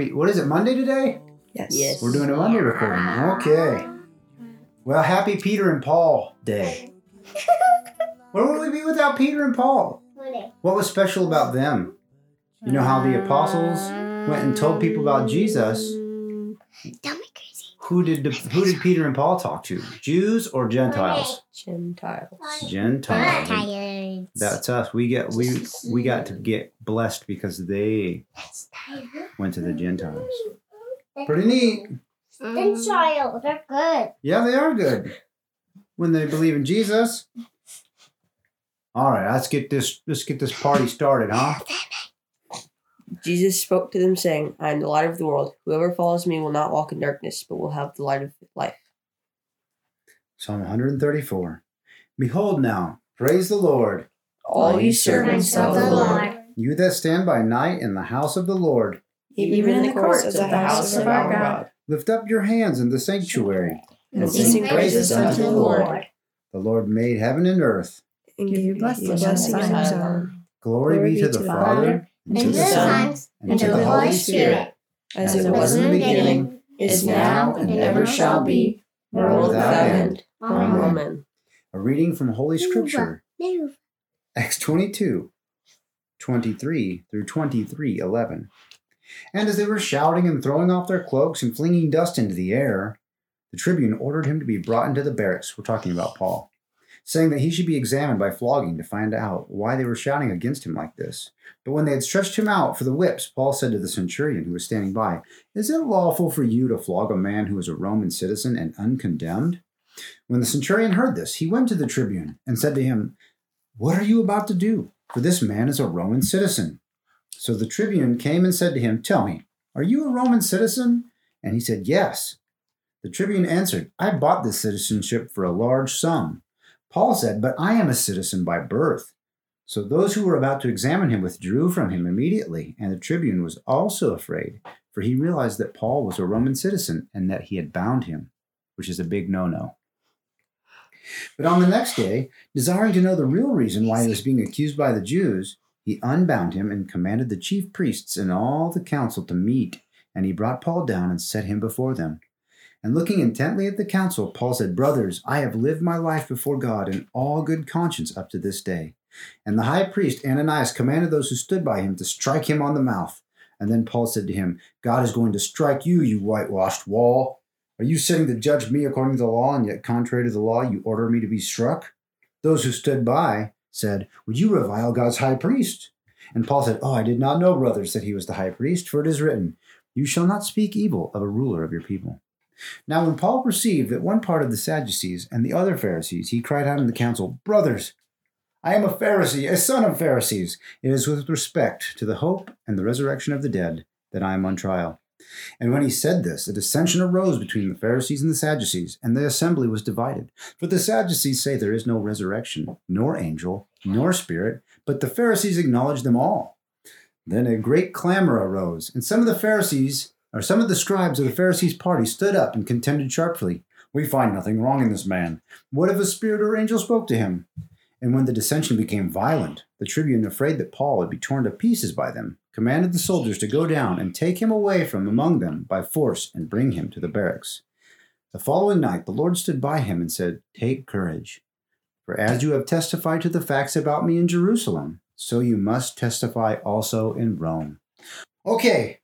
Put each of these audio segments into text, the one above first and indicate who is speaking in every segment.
Speaker 1: happy. What is it? Monday today?
Speaker 2: Yes.
Speaker 3: Yes.
Speaker 1: We're doing a Monday recording. Okay. Well, happy Peter and Paul Day. Where would we be without Peter and Paul?
Speaker 4: Monday.
Speaker 1: What was special about them? You know how the apostles went and told people about Jesus.
Speaker 4: Don't be crazy.
Speaker 1: Who did the, who did Peter and Paul talk to? Jews or Gentiles?
Speaker 2: Gentiles.
Speaker 1: Gentiles. That's us. We get we we got to get blessed because they went to the Gentiles. Pretty neat.
Speaker 4: And child, they're good.
Speaker 1: Yeah, they are good when they believe in Jesus. All right, let's get this let's get this party started, huh?
Speaker 2: Jesus spoke to them, saying, I am the light of the world. Whoever follows me will not walk in darkness, but will have the light of life.
Speaker 1: Psalm 134. Behold now, praise the Lord,
Speaker 2: All you servants of the Lord,
Speaker 1: you that stand by night in the house of the Lord.
Speaker 2: even in the courts of the house of our God,
Speaker 1: Lift up your hands in the sanctuary.
Speaker 2: and sing praises unto the Lord,
Speaker 1: The Lord made heaven and earth.
Speaker 5: and give you blessings
Speaker 2: blessings
Speaker 5: on
Speaker 2: on
Speaker 1: Glory, be to the Father, and to the
Speaker 4: the
Speaker 1: Son,
Speaker 4: Son,
Speaker 1: and to the Holy Spirit,
Speaker 2: as
Speaker 1: as
Speaker 2: it was in the beginning, is now, and ever shall be, world without end.
Speaker 4: Amen.
Speaker 2: Amen.
Speaker 1: A reading from Holy Scripture,
Speaker 4: Move.
Speaker 1: Acts 22, 23 through 23, 11. And as they were shouting and throwing off their cloaks and flinging dust into the air, the tribune ordered him to be brought into the barracks. We're talking about Paul, saying that he should be examined by flogging to find out why they were shouting against him like this. But when they had stretched him out for the whips, Paul said to the centurion who was standing by, Is it lawful for you to flog a man who is a Roman citizen and uncondemned? When the centurion heard this, he went to the tribune and said to him, What are you about to do? For this man is a Roman citizen. So the tribune came and said to him, Tell me, are you a Roman citizen? And he said, Yes. The tribune answered, I bought this citizenship for a large sum. Paul said, But I am a citizen by birth. So those who were about to examine him withdrew from him immediately, and the tribune was also afraid, for he realized that Paul was a Roman citizen and that he had bound him, which is a big no no. But on the next day, desiring to know the real reason why he was being accused by the Jews, he unbound him and commanded the chief priests and all the council to meet, and he brought Paul down and set him before them. And looking intently at the council, Paul said, Brothers, I have lived my life before God in all good conscience up to this day. And the high priest Ananias commanded those who stood by him to strike him on the mouth. And then Paul said to him, God is going to strike you, you whitewashed wall. Are you sitting to judge me according to the law, and yet contrary to the law you order me to be struck? Those who stood by said, Would you revile God's high priest? And Paul said, Oh, I did not know, brothers, that he was the high priest, for it is written, You shall not speak evil of a ruler of your people. Now, when Paul perceived that one part of the Sadducees and the other Pharisees, he cried out in the council, Brothers, I am a Pharisee, a son of Pharisees. It is with respect to the hope and the resurrection of the dead that I am on trial. And when he said this, a dissension arose between the Pharisees and the Sadducees, and the assembly was divided. For the Sadducees say there is no resurrection, nor angel, nor spirit, but the Pharisees acknowledge them all. Then a great clamor arose, and some of the Pharisees, or some of the scribes of the Pharisees' party, stood up and contended sharply. We find nothing wrong in this man. What if a spirit or angel spoke to him? And when the dissension became violent, the tribune, afraid that Paul would be torn to pieces by them, commanded the soldiers to go down and take him away from among them by force and bring him to the barracks. The following night, the Lord stood by him and said, Take courage, for as you have testified to the facts about me in Jerusalem, so you must testify also in Rome. Okay,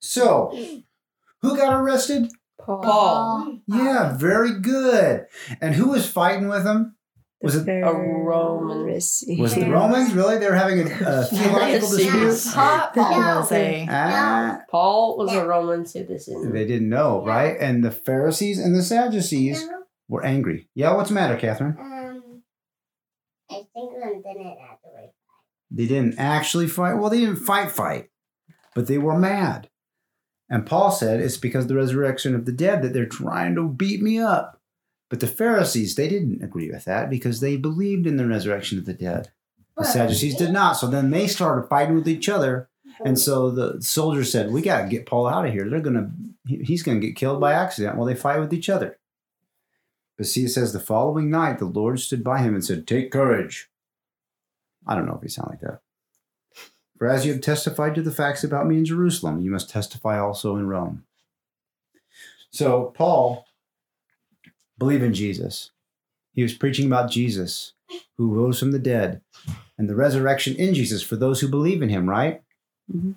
Speaker 1: so who got arrested?
Speaker 2: Paul,
Speaker 1: Yeah, very good. And who was fighting with him? Was it
Speaker 2: a Roman.
Speaker 1: was it the Romans? Really? They were having a, a theological dispute?
Speaker 5: That was a
Speaker 1: Ah,
Speaker 2: Paul was a Roman citizen.
Speaker 1: they didn't know, right? And the Pharisees and the Sadducees were angry. Yeah, what's the matter, Catherine?
Speaker 4: Um, I think them didn't have to wait.
Speaker 1: They didn't actually fight. Well, they didn't fight, fight, but they were mad. And Paul said it's because of the resurrection of the dead that they're trying to beat me up. But the Pharisees, they didn't agree with that because they believed in the resurrection of the dead. The Sadducees did not. So then they started fighting with each other. And so the soldiers said, "We got to get Paul out of here. They're gonna, he's gonna get killed by accident." While they fight with each other. But see, it says the following night the Lord stood by him and said, Take courage. I don't know if he sound like that. For as you have testified to the facts about me in Jerusalem, you must testify also in Rome. So Paul believed in Jesus. He was preaching about Jesus, who rose from the dead, and the resurrection in Jesus for those who believe in him, right?
Speaker 2: Mhm.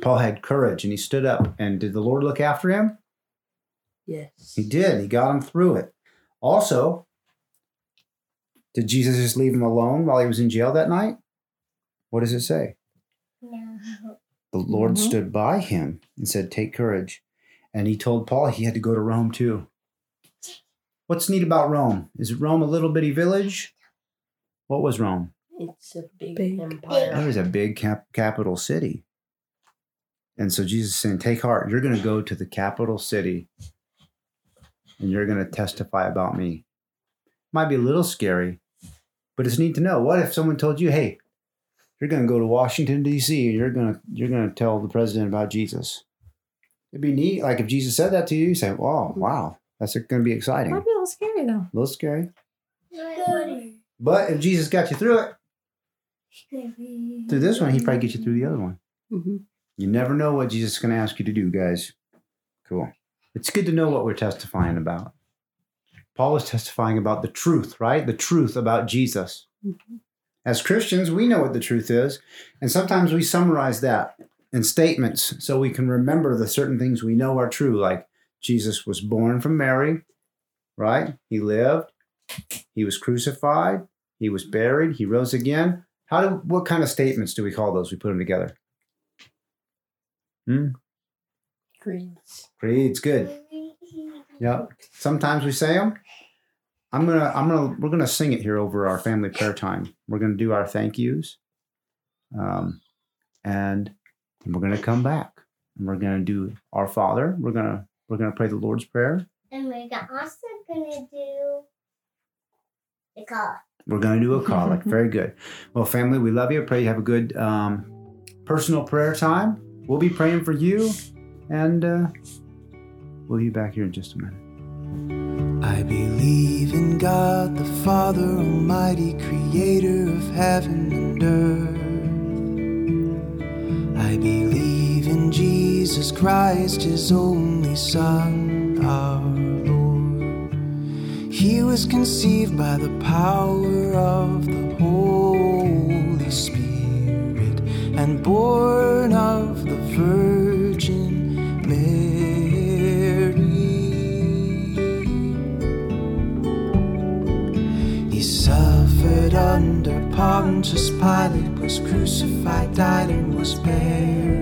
Speaker 1: Paul had courage and he stood up. And did the Lord look after him?
Speaker 2: Yes.
Speaker 1: He did. He got him through it. Also, did Jesus just leave him alone while he was in jail that night? What does it say?
Speaker 4: No.
Speaker 1: The Lord
Speaker 5: Mhm.
Speaker 1: stood by him and said, Take courage. And he told Paul he had to go to Rome too. What's neat about Rome? Is Rome a little bitty village? What was Rome?
Speaker 2: It's a big,
Speaker 5: Big.
Speaker 1: It
Speaker 2: empire.
Speaker 1: was a big cap- capital city. And so Jesus is saying, Take heart. You're going to go to the capital city and you're going to testify about me. Might be a little scary, but it's neat to know. What if someone told you, Hey, you're going to go to Washington, D.C., and you're going to you're going to tell the president about Jesus? It'd be neat. Like if Jesus said that to you, you say, "Wow, wow, that's going to be exciting."
Speaker 5: Might be a little scary though.
Speaker 1: A little scary,
Speaker 4: Good.
Speaker 1: but if Jesus got you through it, through this one, he'd probably get you through the other one.
Speaker 2: hmm
Speaker 1: You never know what Jesus is going to ask you to do, guys. Cool. It's good to know what we're testifying about. Paul is testifying about the truth, right? The truth about Jesus.
Speaker 2: Mhm.
Speaker 1: As Christians, we know what the truth is, and sometimes we summarize that in statements so we can remember the certain things we know are true, like Jesus was born from Mary, right? He lived, he was crucified, he was buried, he rose again. How do what kind of statements do we call those? We put them together. Hmm?
Speaker 2: Creeds.
Speaker 1: Creed's good. Yeah. Sometimes we say them. I'm gonna. I'm gonna. We're gonna sing it here over our family prayer time. We're gonna do our thank yous, um, and we're gonna come back and we're gonna do our Father. We're gonna. We're gonna pray the Lord's prayer.
Speaker 4: And we're also gonna do the call.
Speaker 1: We're gonna do a collect. Very good. Well, family, we love you. Pray you have a good um, personal prayer time. We'll be praying for you, and uh, we'll be back here in just a minute.
Speaker 6: I believe in God the Father Almighty, creator of heaven and earth. I believe in Jesus Christ, his only Son, our Lord. He was conceived by the power of the Holy Spirit and born was.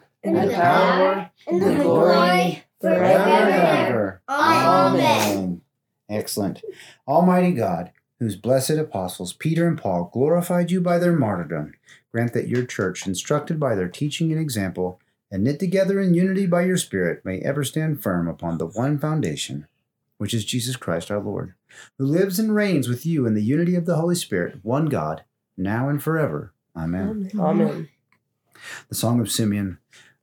Speaker 4: and the power, and the glory, forever and ever. Amen.
Speaker 1: Excellent. Almighty God, whose blessed apostles Peter and Paul glorified you by their martyrdom, grant that your church, instructed by their teaching and example, and knit together in unity by your Spirit, may ever stand firm upon the one foundation, which is Jesus Christ our Lord, who lives and reigns with you in the unity of the Holy Spirit, one God, now and forever. Amen.
Speaker 2: Amen.
Speaker 1: The Song of Simeon.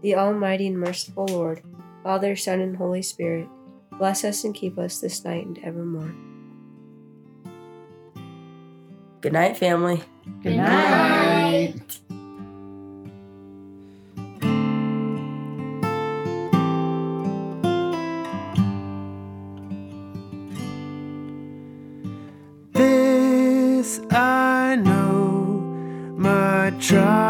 Speaker 3: The Almighty and merciful Lord, Father, Son, and Holy Spirit, bless us and keep us this night and evermore.
Speaker 2: Good night, family.
Speaker 4: Good night.
Speaker 6: This I know, my trial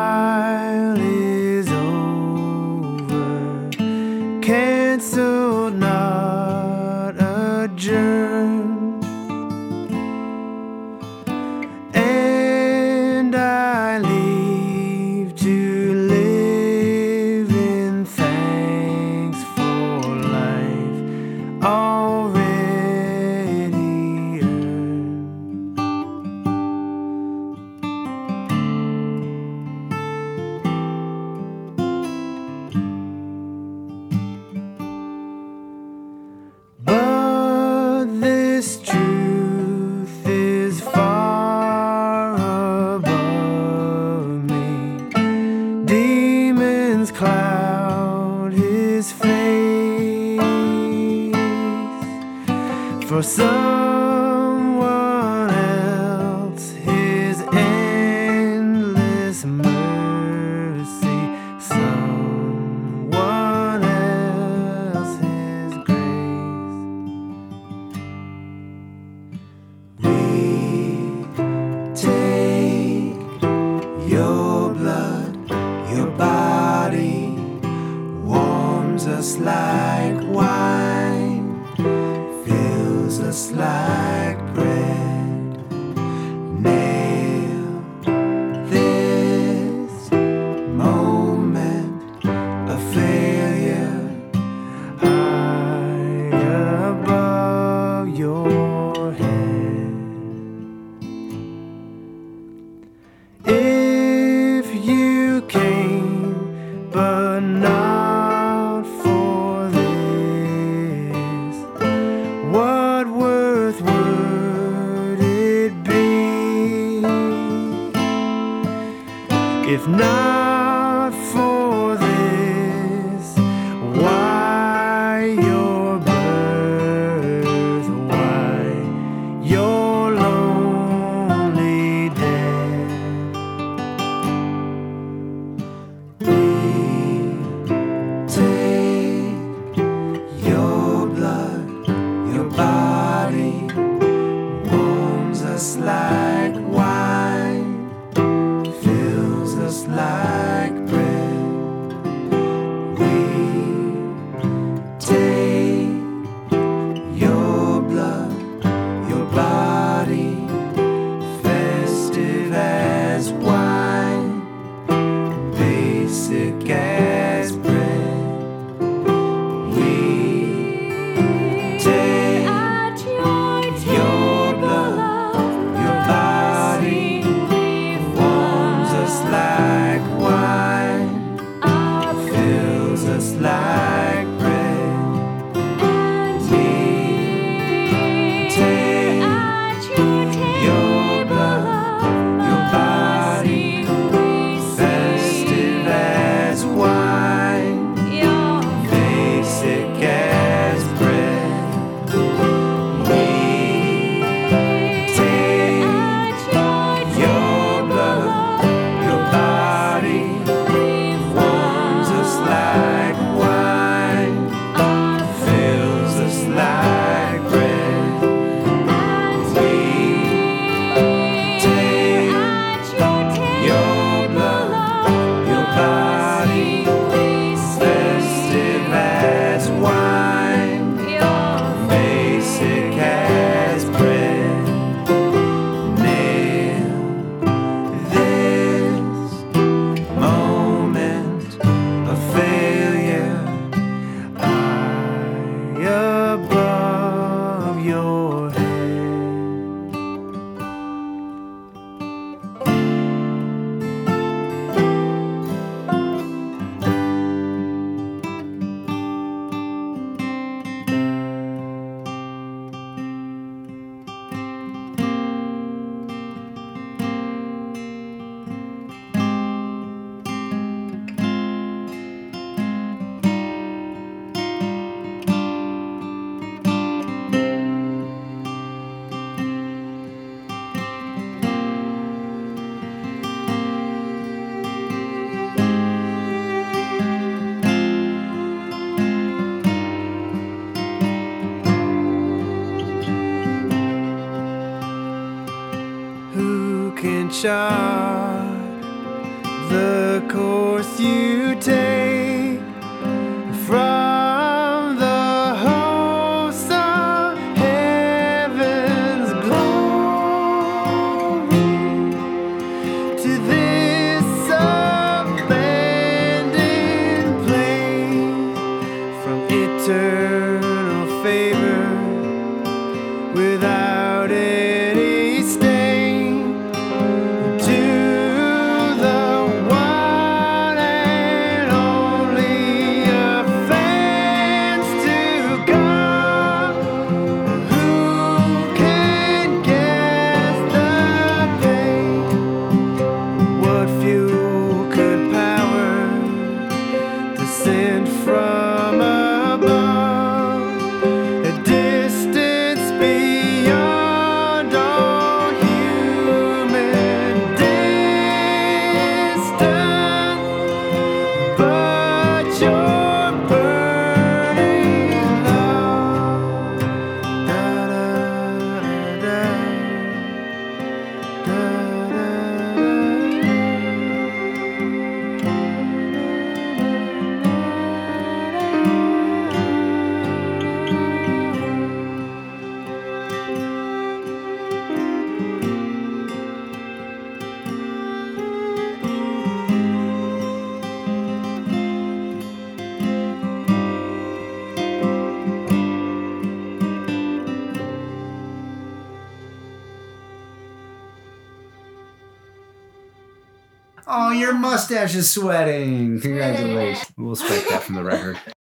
Speaker 6: picture Josh is sweating. Congratulations. We'll strike that from the record.